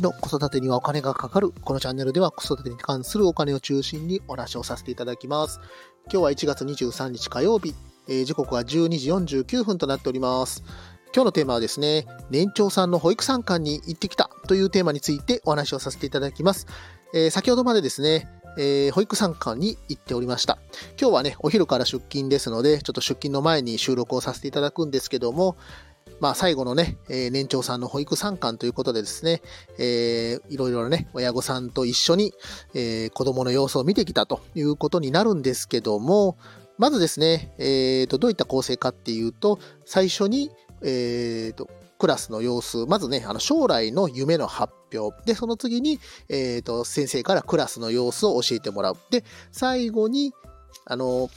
ちの子育てにはお金がかかる。このチャンネルでは子育てに関するお金を中心にお話をさせていただきます。今日は1月23日火曜日、えー、時刻は12時49分となっております。今日のテーマはですね、年長さんの保育参観に行ってきたというテーマについてお話をさせていただきます。えー、先ほどまでですね、えー、保育参観に行っておりました。今日はね、お昼から出勤ですので、ちょっと出勤の前に収録をさせていただくんですけども、まあ、最後のね、えー、年長さんの保育参観ということでですね、えー、いろいろね、親御さんと一緒に、えー、子供の様子を見てきたということになるんですけども、まずですね、えーと、どういった構成かっていうと、最初に、えーと、クラスの様子、まずね、あの将来の夢の発表。で、その次に、えーと、先生からクラスの様子を教えてもらう。で、最後に、あの、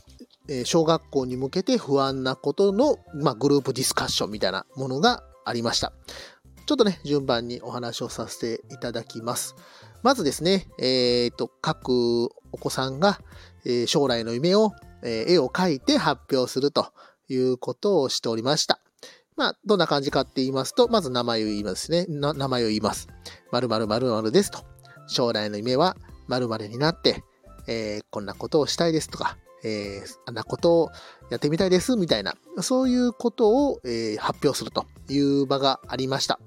え小学校に向けて不安なことの、まあ、グループディスカッションみたいなものがありました。ちょっとね、順番にお話をさせていただきます。まずですね、え、ー、と、各お子さんが、えー、将来の夢を、えー、絵を描いて発表するということをしておりました。まあ、どんな感じかって言いますと、まず名前を言いますね。名前を言います。〇〇〇〇ですと。将来の夢は〇〇になって、えー、こんなことをしたいですとか、えー、あんなことをやってみたいですみたいな、そういうことを、えー、発表するという場がありました。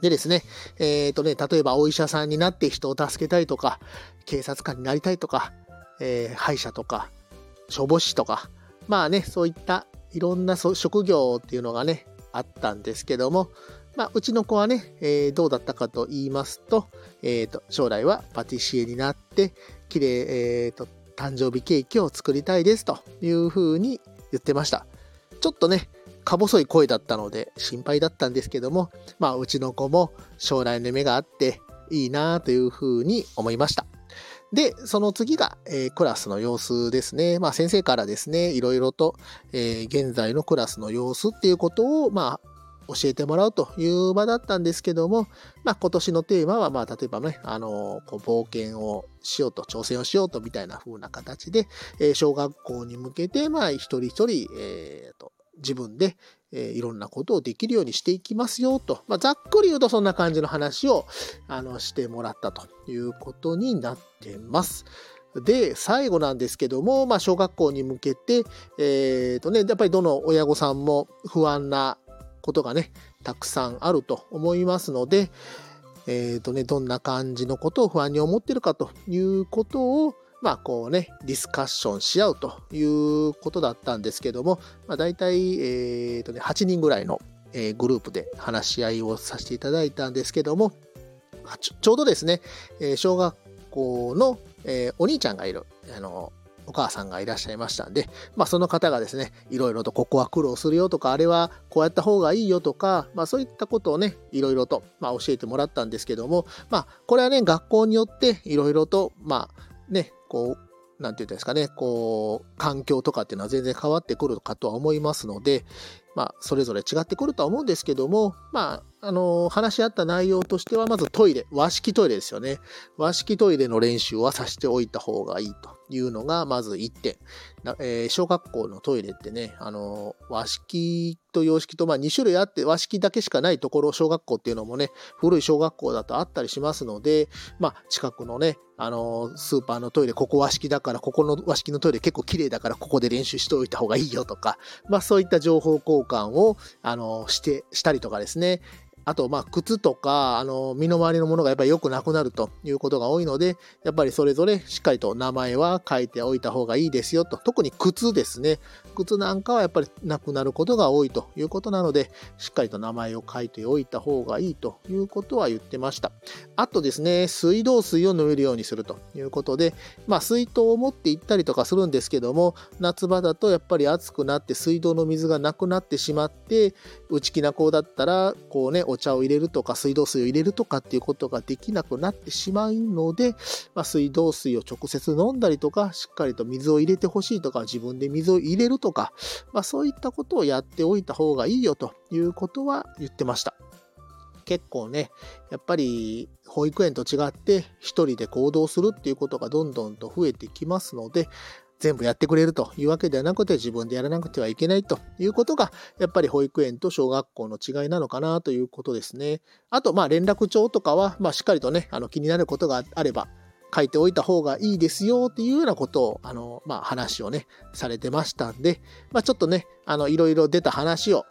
でですね、えっ、ー、とね、例えばお医者さんになって人を助けたいとか、警察官になりたいとか、えー、歯医者とか、消防士とか、まあね、そういったいろんな職業っていうのがね、あったんですけども、まあ、うちの子はね、えー、どうだったかと言いますと、えっ、ー、と、将来はパティシエになって、綺麗、えっ、ー、と、誕生日ケーキを作りたいですというふうに言ってました。ちょっとね、か細い声だったので心配だったんですけども、まあ、うちの子も将来の夢があっていいなというふうに思いました。で、その次が、えー、クラスの様子ですね。まあ、先生からですね、いろいろと、えー、現在のクラスの様子っていうことを、まあ、教えてもらうという場だったんですけども、まあ、今年のテーマは、まあ、例えばね、あの、こう冒険をしようと、挑戦をしようとみたいな風な形で、え、小学校に向けて、まあ、一人一人、えーと、自分で、え、いろんなことをできるようにしていきますよと、まあ、ざっくり言うとそんな感じの話をあのしてもらったということになってます。で、最後なんですけども、まあ、小学校に向けて、えっ、ー、とね、やっぱりどの親御さんも不安なことがね、たくさんあると思いますので、えっ、ー、とね、どんな感じのことを不安に思ってるかということを、まあこうね、ディスカッションし合うということだったんですけども、まあ大体、えっ、ー、とね、8人ぐらいの、えー、グループで話し合いをさせていただいたんですけども、ちょちょうどですね、え小学校の、えお兄ちゃんがいる、あの、お母さんがいらっしゃいましたんで、まあ、その方がですね、いろいろとここは苦労するよとか、あれはこうやった方がいいよとか、まあ、そういったことをね、いろいろと、ま、教えてもらったんですけども、まあ、これはね、学校によっていろいろと、まあ、ね、こう、なんて言うんですかね、こう、環境とかっていうのは全然変わってくるかとは思いますので、まあ、それぞれ違ってくるとは思うんですけども、まあ、あの、話し合った内容としては、まずトイレ、和式トイレですよね。和式トイレの練習はさせておいた方がいいというのが、まず1点。えー、小学校のトイレってね、あの、和式と洋式と、まあ2種類あって、和式だけしかないところ、小学校っていうのもね、古い小学校だとあったりしますので、まあ、近くのね、あの、スーパーのトイレ、ここ和式だから、ここの和式のトイレ結構綺麗だから、ここで練習しておいた方がいいよとか、まあそういった情報交換を、あの、して、したりとかですね、あと、まあ、靴とか、あの、身の回りのものがやっぱり良くなくなるということが多いので、やっぱりそれぞれしっかりと名前は書いておいた方がいいですよと。特に靴ですね。靴なんかはやっぱりなくなることが多いということなので、しっかりと名前を書いておいた方がいいということは言ってました。あとですね、水道水を飲めるようにするということで、まあ、水筒を持って行ったりとかするんですけども、夏場だとやっぱり暑くなって水道の水がなくなってしまって、内気な子だったら、こうね、お茶を入れるとか水道水を入れるとかっていうことができなくなってしまうので、まあ、水道水を直接飲んだりとか、しっかりと水を入れてほしいとか、自分で水を入れるとか、まあ、そういったことをやっておいた方がいいよということは言ってました。結構ね、やっぱり保育園と違って一人で行動するっていうことがどんどんと増えてきますので、全部やってくれるというわけではなくて自分でやらなくてはいけないということがやっぱり保育園と小学校の違いなのかなということですね。あとまあ連絡帳とかはまあしっかりとねあの気になることがあれば書いておいた方がいいですよっていうようなことをあのまあ話をねされてましたんでまあちょっとねあのいろいろ出た話を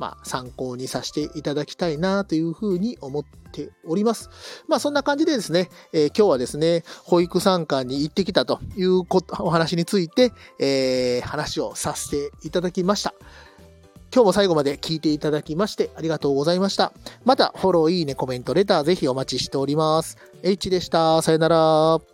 まあ、参考にさせていただきたいなというふうに思っております。まあ、そんな感じでですね、えー、今日はですね、保育参観に行ってきたということお話について、えー、話をさせていただきました。今日も最後まで聞いていただきましてありがとうございました。また、フォロー、いいね、コメント、レターぜひお待ちしております。H でした。さよなら。